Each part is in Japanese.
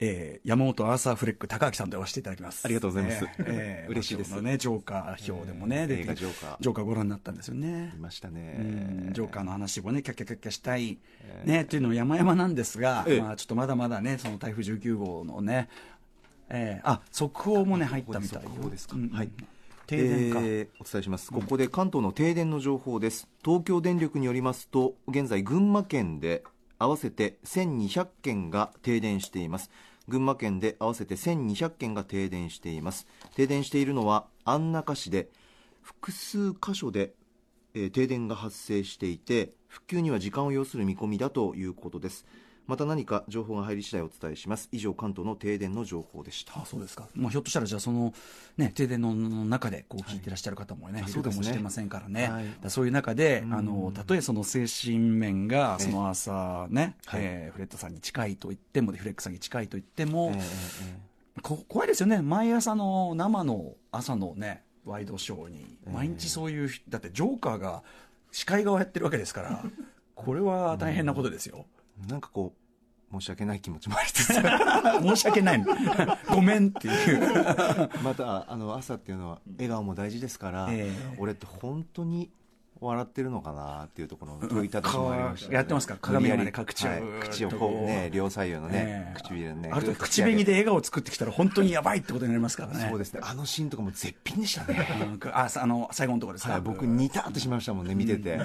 えー、山本アーサー・フレック高明さんとおわせていただきます。ありがとうございます、えー、嬉しいです。ねジョーカー表でもね、えー、映画ジョーカー。ジョーカーご覧になったんですよね。いましたね。ジョーカーの話をねキャッキャキャッキャしたい、えー、ねというのも山々なんですが、えー、まあちょっとまだまだねその台風19号のねえー、あ速報もね入ったみたい速報ですか、うん、はい停電か、えー、お伝えしますここで関東の停電の情報です東京電力によりますと現在群馬県で合わせて1200件が停電しています。群馬県で合わせて1200件が停電しています。停電しているのは安中市で複数箇所で、えー、停電が発生していて復旧には時間を要する見込みだということです。また何か情報が入り次第お伝えします。以上関東の停電の情報でした。あそうですか、まあ、ひょっとしたらじゃあその、ね、停電の中でこう聞いてらっしゃる方もね、はい、いるかもしれませんからね、はい、そういう中で、あのたとえその精神面がその朝ね、はい、えー、フレットさんに近いと言ってもフレックさんに近いと言っても、えーえー、こ怖いですよね。毎朝の生の朝のねワイドショーに毎日そういう、だってジョーカーが司会側やってるわけですから これは大変なことですよ。なんかこう申し訳ない気持ちもありつつ。申し訳ない。のごめんっていう。またあの朝っていうのは笑顔も大事ですから、えー、俺って本当に笑ってるのかなっていうところの問いただしもありました、ね、やってますか？鏡眼鏡口を、はい、口をこうね両左右のね、えー、唇ねあると口紅で笑顔を作ってきたら本当にやばいってことになりますからね。そうですね。あのシーンとかも絶品でしたね。ああの最後のところですか、はい、僕似たってしまいましたもんね見てて、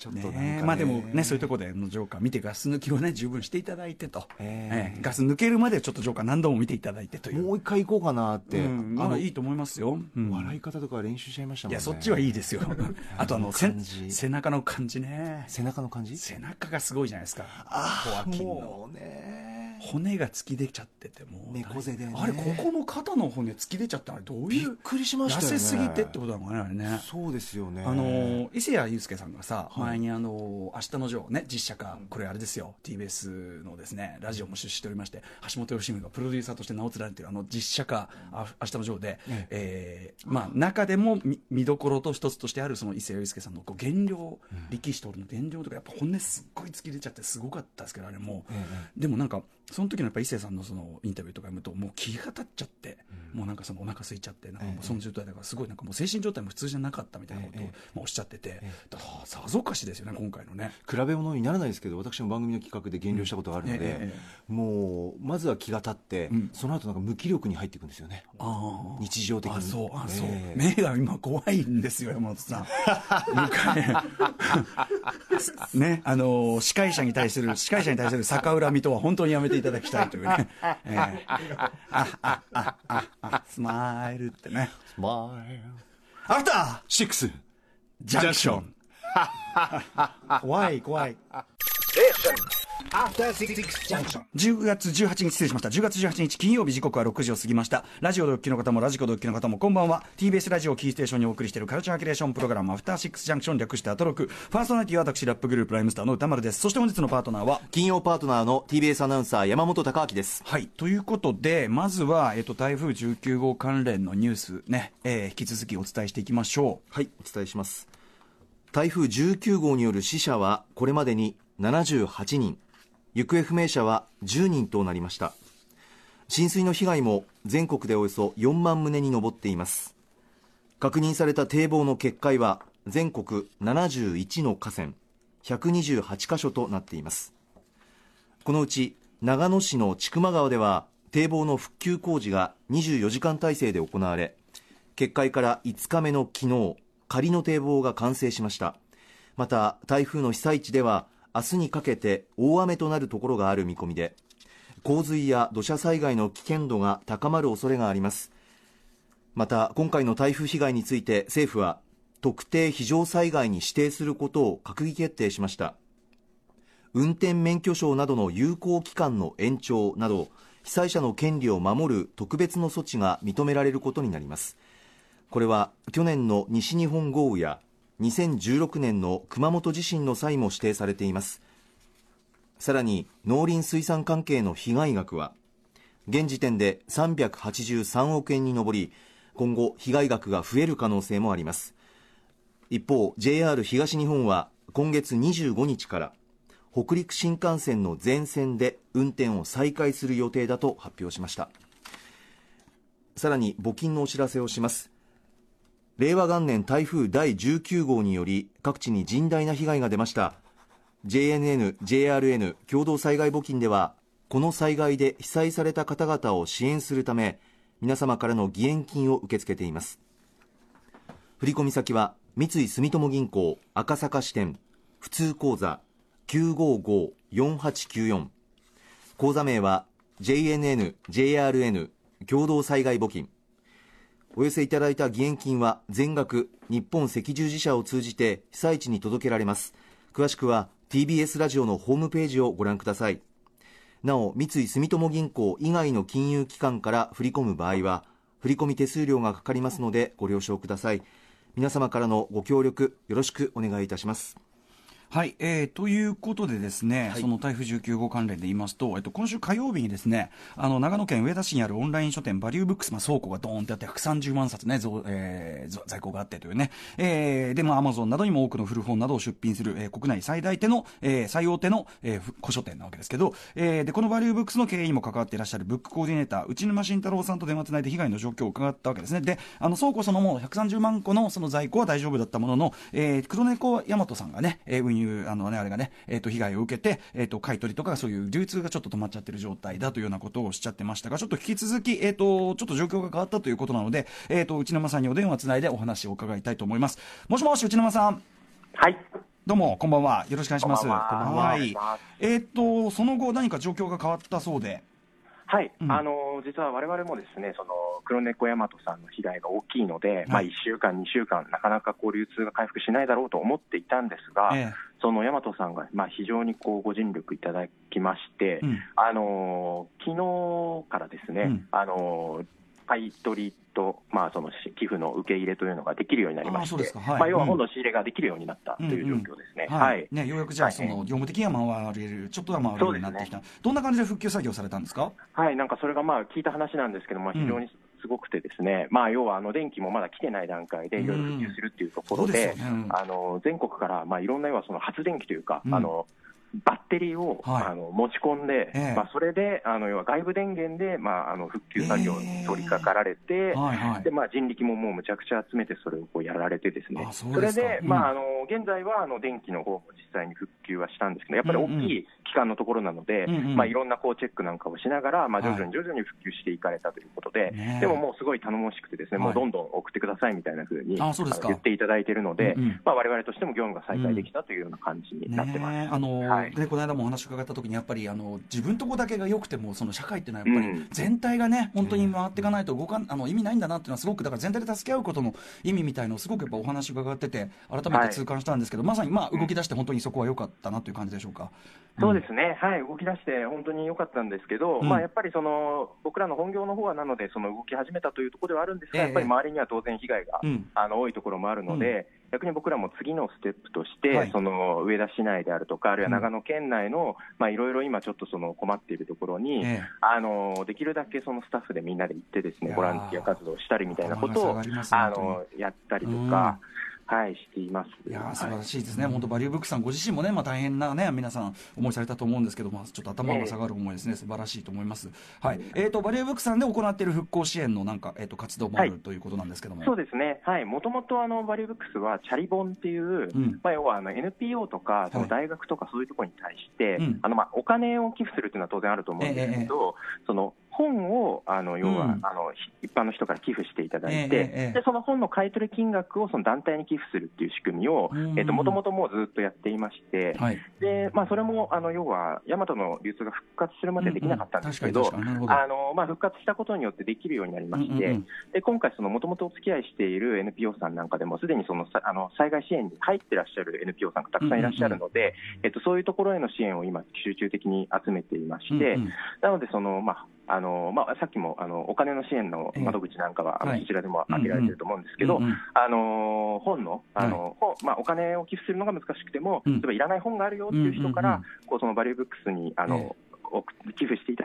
ちょっとねまあでもねそういうところでのジョーカー見てガス抜きをね十分していただいてと、えー、ガス抜けるまでちょっとジョーカー何度も見ていただいてという。もう一回行こうかなって、あのいいと思いますよ、笑い方とか練習しちゃいましたもんね。いやそっちはいいですよ。あとあの背中の感じね。背中の感じ？背中がすごいじゃないですか。ああもうね骨が突き出ちゃってても猫背で、ね、あれここの肩の骨突き出ちゃったのどういうびっくりしましたよね。痩せすぎてってことなのかねあれね。そうですよね。あの伊勢谷友介さんがさ、はい、前にあの「明日のジョー」ね実写化これあれですよ。TBS のですねラジオも出資しておりまして橋本良文がプロデューサーとして名を連ねているあの実写化「明日のジョーで」ええ。ー、まあ中でも見見どころと一つとしてあるその伊勢谷友介さんのこう減量、うん、力士との減量とかやっぱ骨すっごい突き出ちゃってすごかったですけどあれも、ええ、でもなんかその時のやっぱ伊勢さんのそのインタビューとか読むともう気が立っちゃって、うん、もうなんかそのお腹空いちゃってなんかもうその状態だからすごいなんかもう精神状態も普通じゃなかったみたいなことを、おっしゃってて、さぞかしですよね今回のね。比べ物にならないですけど私も番組の企画で減量したことがあるので、もうまずは気が立って、うん、その後なんか無気力に入っていくんですよね。日常的に。そうあそう、目が今怖いんですよ山本さんねあの司会者に対する司会者に対する逆恨みとは本当にやめていただきたいというね、えー、あああああスマイルってねスマイルアフターシックスジャンクション怖い怖い10月18日失礼しました。10月18日金曜日時刻は6時を過ぎました。ラジオドッキの方もラジコドッキの方もこんばんは。TBS ラジオキーステーションにお送りしているカルチャーキュレーションプログラムアフターシックスジャンクション略してアトロク。ファーストナイティは私ラップグループライムスターの歌丸です。そして本日のパートナーは？金曜パートナーの TBS アナウンサー山本貴明です。はいということでまずは、えっと、台風19号関連のニュースね、えー、引き続きお伝えしていきましょう。はいお伝えします。台風19号による死者はこれまでに78人行方不明者は10人となりました。浸水の被害も全国でおよそ4万棟に上っています。確認された堤防の決壊は全国71の河川128カ所となっています。このうち長野市の千曲川では堤防の復旧工事が24時間体制で行われ決壊から5日目の昨日仮の堤防が完成しました。また台風の被災地では明日にかけて大雨となるところがある見込みで洪水や土砂災害の危険度が高まる恐れがあります。また今回の台風被害について政府は特定非常災害に指定することを閣議決定しました。運転免許証などの有効期間の延長など被災者の権利を守る特別の措置が認められることになります。これは去年の西日本豪雨や2016年の熊本地震の際も指定されています。さらに農林水産関係の被害額は現時点で383億円に上り今後被害額が増える可能性もあります。一方 JR 東日本は今月25日から北陸新幹線の全線で運転を再開する予定だと発表しました。さらに募金のお知らせをします。令和元年台風第19号により各地に甚大な被害が出ました。JNN、JRN 共同災害募金ではこの災害で被災された方々を支援するため皆様からの義援金を受け付けています。振込先は三井住友銀行赤坂支店普通口座955-4894口座名は JNN、JRN 共同災害募金。お寄せいただいた義援金は全額日本赤十字社を通じて被災地に届けられます。詳しくは TBS ラジオのホームページをご覧ください。なお三井住友銀行以外の金融機関から振り込む場合は振込手数料がかかりますのでご了承ください。皆様からのご協力よろしくお願いいたします。はい、えー、ということでですね、はい、その台風19号関連で言いますと、えっと、今週火曜日にですね、あの、長野県上田市にあるオンライン書店バリューブックス、まあ、倉庫がドーンってあって130万冊ね、えー、在庫があってというね、えー、で、まあ、アマゾンなどにも多くの古本などを出品する、えー、国内最大手の、えー、最大手の、えー、古書店なわけですけど、えー、で、このバリューブックスの経営にも関わっていらっしゃるブックコーディネーター、内沼慎太郎さんと電話つないで被害の状況を伺ったわけですね。で、あの、倉庫そのもの130万個のその在庫は大丈夫だったものの、えー、黒猫大和さんがね、えー、運輸、あのね、あれがね、えー、と被害を受けて、えー、と買い取りとかそういう流通がちょっと止まっちゃってる状態だというようなことをおっしゃってましたが、ちょっと引き続き、えー、とちょっと状況が変わったということなので、えー、と内沼さんにお電話つないでお話を伺いたいと思います。もしもし、内沼さん。はい。どうも、こんばんは。よろしくお願いします。はい。えっ、と、その後、何か状況が変わったそうで。はい、うん、あの実は我々もですねその黒猫大和さんの被害が大きいので、はい、まあ、1週間、2週間、なかなかこう流通が回復しないだろうと思っていたんですが、ええ、その大和さんがまあ非常にこうご尽力いただきまして、うん、あの昨日からですね、うん、あの買い取りと、まあ、その寄付の受け入れというのができるようになりまして、はい、まあ、要は本の仕入れができるようになったという状況ですね。はい。ねようやくじゃあ、その業務的には回れる、ちょっとは回れるようになってきた、ね、どんな感じで復旧作業されたんですか？はい、なんかそれがまあ聞いた話なんですけども、非常にすごくてですね、まあ、要はあの電気もまだ来てない段階でいろいろ復旧するっていうところで、あの全国からまあいろんな要はその発電機というか、あのバッテリーを、はい、あの持ち込んで、えー、まあ、それであの要は外部電源で、まあ、あの復旧作業に取り掛かられて、え。ーはいはい、でまあ、人力ももうむちゃくちゃ集めて、それをこうやられて、ですね。それで、うん、まあ、あの現在はあの電気の方も実際に復旧はしたんですけど、やっぱり大きい機関のところなので、うんうん、まあ、いろんなこうチェックなんかをしながら、まあ、徐々に徐々に復旧していかれたということで、はい、でももうすごい頼もしくて、ですね、もうどんどん送ってくださいみたいなふうに言っていただいているので、われわれとしても業務が再開できたというような感じになってます。あのはい、この間もお話伺った時にやっぱりあの自分とこだけが良くてもその社会っていうのはやっぱり全体がね、本当に回っていかないと動かあの意味ないんだなっていうのはすごくだから全体で助け合うことの意味みたいのをすごくやっぱお話伺ってて改めて痛感したんですけど、はい、まさにまあ動き出して本当にそこは良かったなという感じでしょうか。そうですね、はい、動き出して本当に良かったんですけど、うん、まあ、やっぱりその僕らの本業の方はなので、その動き始めたというところではあるんですが、ええ、やっぱり周りには当然被害が、うん、あの多いところもあるので、うん逆に僕らも次のステップとして、はい、その上田市内であるとか、あるいは長野県内の、いろいろ今、ちょっとその困っているところに、ええ、あのできるだけそのスタッフでみんなで行って、ですねボランティア活動したりみたいなことをあのやったりとか。はい、しています。いや素晴らしいですね、はい、本当、バリューブックさん、ご自身もね、まあ、大変なね、皆さん、思いされたと思うんですけど、まあ、ちょっと頭が下がる思いですね、えー、素晴らしいと思います。はい、えっ、ー、と、バリューブックさんで行っている復興支援のなんか、えっ、ー、と、活動もある、はい、ということなんですけども。そうですね、はい、もともと、あの、バリューブックスは、チャリボンっていう、うん、まあ、要は、あの、NPO とか、その大学とか、そういうところに対して、はい、あの、まあ、お金を寄付するっていうのは当然あると思うんですけど、えー、その、本をあの要は、うん、あの一般の人から寄付していただいて、えー、でその本の買い取り金額をその団体に寄付するっていう仕組みをもともともうずっとやっていまして、はい、でまあ、それもあの要は大和の流通が復活するまでできなかったんですけど、あのまあ、復活したことによってできるようになりまして、うんうん、で今回、もともとお付き合いしている NPO さんなんかでも、すでにそのあの災害支援に入ってらっしゃる NPO さんがたくさんいらっしゃるので、えっと、そういうところへの支援を今、集中的に集めていまして、うんうん、なのでその、まああのまあ、さっきもあのお金の支援の窓口なんかは、あのそちらでも挙げられていると思うんですけど、あの本のあの、はい、まあ、お金を寄付するのが難しくても、例えばいらない本があるよっていう人から、こうそのバリューブックスにあの、寄付していた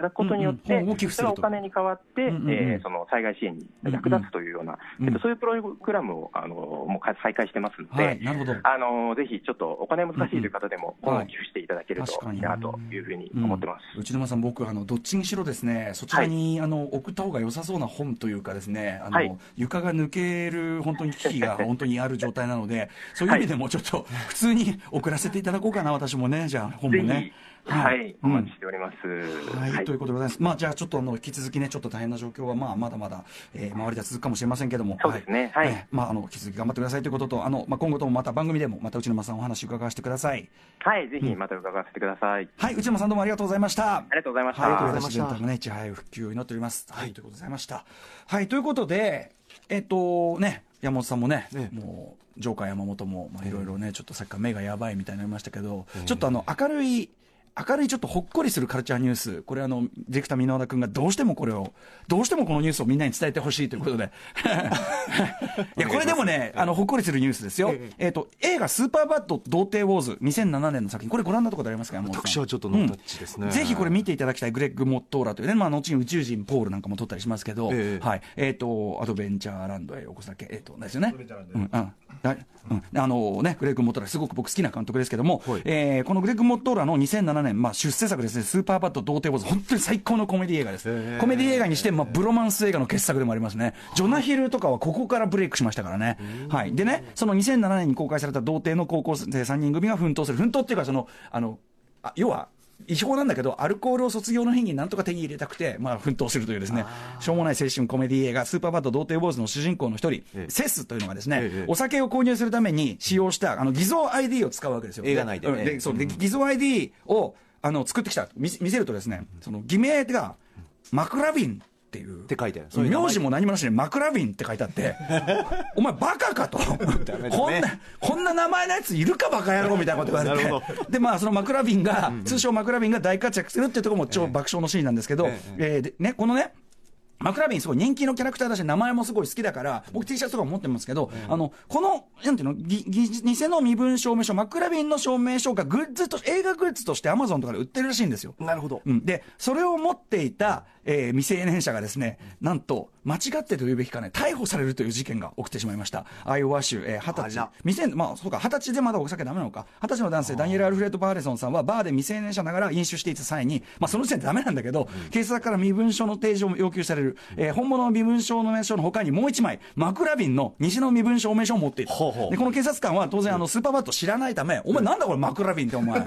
だくことによって、うんうん、それがお金に変わって、うんうん、えー、その災害支援に役立つというような、うんうん、えっと、そういうプログラムをあのもう再開してますので、はい、なるほど。あのぜひちょっとお金難しいという方でも、うんうん、寄付していただけるといいなというふうに思ってます、内沼さん、僕あの、どっちにしろですね、そちらに、はい、あの送った方が良さそうな本というかですね、あの、はい、床が抜ける本当に危機が 本当にある状態なので、そういう意味でもちょっと 普通に送らせていただこうかな、私もね、じゃあ本もね。はい、お待ちしております。はい、ということでございます。まあ、じゃあ、ちょっと、あの、引き続きね、ちょっと大変な状況は、まあ、まだまだ、えー、周りで続くかもしれませんけども。そうですね。はい。まあ、あの、引き続き頑張ってくださいということと、あの、まあ、今後ともまた番組でも、また内沼さんお話伺わせてください。はい、ぜひ、また伺わせてください。はい、内沼さんどうもありがとうございました。ありがとうございました。はい、ということで、全体のね、いち早い復旧を祈っております。はい、ということでございました。はい、ということで、えっと、ね、山本さんもね、もう、ジョーカー山本も、まあ、いろいろね、ちょっとさっきから目がやばいみたいになりましたけど、ちょっとあの、明るい、明るいちょっとほっこりするカルチャーニュース、これあの、ディレクター箕輪田君がどうしてもこれを、どうしてもこのニュースをみんなに伝えてほしいということで。いや、これでもね、あの、ほっこりするニュースですよ。えっ、と、映画スーパーバッド童貞ウォーズ2007年の作品、これご覧になったことありますか？私はちょっとノータッチですね、うん、ぜひこれ見ていただきたい、グレッグ・モットーラというね、まあ、後に宇宙人ポールなんかも撮ったりしますけど、えー、はい。えっ、ー、と、アドベンチャーランドへおこすだけ、えっ、ー、と、ですよね。うん、うん。うん、あのね、グレッグ・モットーラ、すごく僕好きな監督ですけども、はい、えー、このグレッグ・モットーラの2007年、まあ、出世作ですね、スーパーバッド童貞ウォーズ、本当に最高のコメディ映画です。コメディ映画にして、まあ、ブロマンス映画の傑作でもありますね。ジョナヒルとかはここからブレイクしましたからね。はい。でね、その2007年に公開された童貞の高校生3人組が奮闘する。奮闘っていうか、その、あの、あ要は、違法なんだけど、アルコールを卒業の日になんとか手に入れたくて、まあ、奮闘するというですね、しょうもない青春コメディ映画、スーパーバッド童貞坊主の主人公の一人、ええ、セスというのがですね、え、お酒を購入するために使用した、あの、偽造 ID を使うわけですよ。映画内で、ね。で、そう、で、偽造 ID を、あの、作ってきた。見せるとですね、その、偽名が、マクラビンっていう。って書いてある。名字も何もなしにマクラビンって書いてあって、お前バカかと。こんな、こんな名前のやついるかバカ野郎みたいなこと言われて。で、まあそのマクラビンが、通称マクラビンが大活躍するっていうところも超爆笑のシーンなんですけど、えー、ね、このね、マクラビンすごい人気のキャラクターだし、名前もすごい好きだから、僕 T シャツとか持ってますけど、うん、あの、この、なんていうの、ぎ、ぎ、偽の身分証明書、マクラビンの証明書がグッズと、映画グッズとしてアマゾンとかで売ってるらしいんですよ。なるほど。うん。で、それを持っていた、えー、未成年者がですね、なんと、間違ってと言うべきかね、逮捕されるという事件が起きてしまいました。アイオワ州、えー、20歳。未成まあ、そうか、20歳でまだお酒ダメなのか。20歳の男性、ダニエル・アルフレッド・バーレソンさんは、バーで未成年者ながら飲酒していた際に、まあ、その時点でダメなんだけど、うん、警察から身分証の提示を要求される。えー、本物の身分証の名称の他にもう一枚、マクラビンの西の身分証明書を持っていた。ほうほうで、この警察官は当然、あの、スーパーバット知らないため、お前なんだこれマクラビンってお前。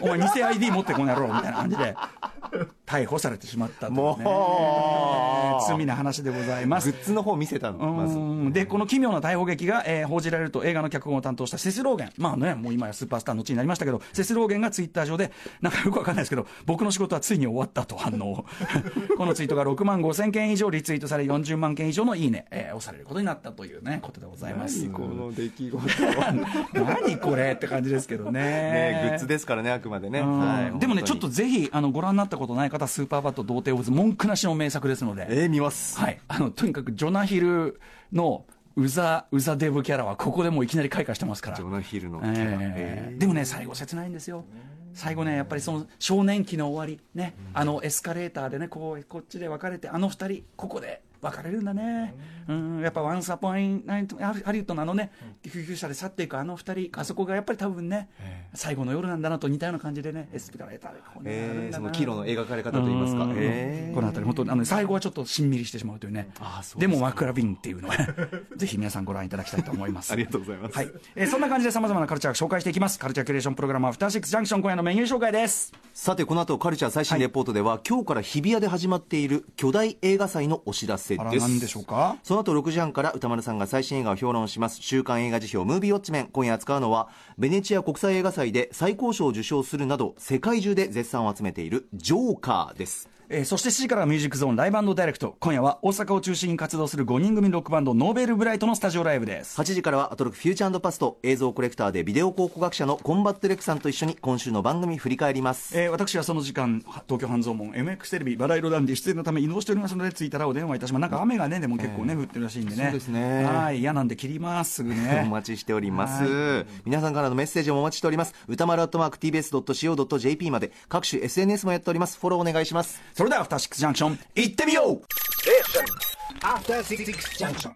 お前偽 ID 持ってこの野郎みたいな感じで、逮捕されてしまったとね。もう、罪な話でございます。グッズの方見せたの、まず。で、この奇妙な逮捕劇が、えー、報じられると映画の脚本を担当したセスローゲン。まあね、もう今やスーパースターの地になりましたけど、セスローゲンがツイッター上で、なんかよくわかんないですけど、僕の仕事はついに終わったと反応。このツイートが6万5千件以上リツイートされ、40万件以上のいいね、えー、押されることになったというね、ことでございます。何この出来事 何これって感じですけどね。ねグッズですからね、あくまでね。はい、でもね、ちょっとぜひ、あの、ご覧になったことない方、スーパーバット童貞オブズ、文句なしの名作ですので。えー、見ます。はい。あの、とにかく、ジョナヒルの、うざ、うざデブキャラは、ここでもういきなり開花してますから。ジョナヒルのキャラ。えー、でもね、最後切ないんですよ。最後ね、やっぱりその少年期の終わり、ね、あのエスカレーターでね、こう、こっちで別れて、あの二人、ここで別れるんだね、うん、やっぱワンサポインナイトハリウッドのあのね、救急車で去っていくあの二人、あそこがやっぱり多分ね、最後の夜なんだなと似たような感じでね、エスカレーターでこう、ね、そのキロの描かれ方といいますか、この辺り、本当あの最後はちょっとしんみりしてしまうというね、でもマクラビンっていうのは、ぜひ皆さんご覧いただきたいと思います。ありがとうございます。はい、えー、そんな感じでさまざまなカルチャーを紹介していきます。カルチャーキュレーションプログラムアフターシックスジャンクション今夜のメニュー紹介です。さて、この後カルチャー最新レポートでは、はい、今日から日比谷で始まっている巨大映画祭のお知らせです。何でしょうか？その後6時半から歌丸さんが最新映画を評論します。週刊映画辞表ムービーウォッチメン。今夜扱うのはベネチア国際映画祭で最高賞を受賞するなど世界中で絶賛を集めているジョーカーですえー、そして7時からはミュージックゾーンライブダイレクト。今夜は大阪を中心に活動する5人組ロックバンドノーベルブライトのスタジオライブです。8時からはアトロクフューチャーパスト映像コレクターでビデオ考古学者のコンバットレクさんと一緒に今週の番組振り返ります、えー、私はその時間東京半蔵門 MX テレビバラ色ダンディ出演のため移動しておりますので着いたらお電話いたします。なんか雨がねでも結構ね、えー、降ってるらしいんでね。そうですね。はい嫌なんで切りますすぐね。お待ちしております。皆さんからのメッセージもお待ちしております。歌丸アットマーク TBS.CO.JP まで各種 SNS もやっております。フォローお願いしますそれではアフターシックスジャンクション行ってみようえ After Six Junction.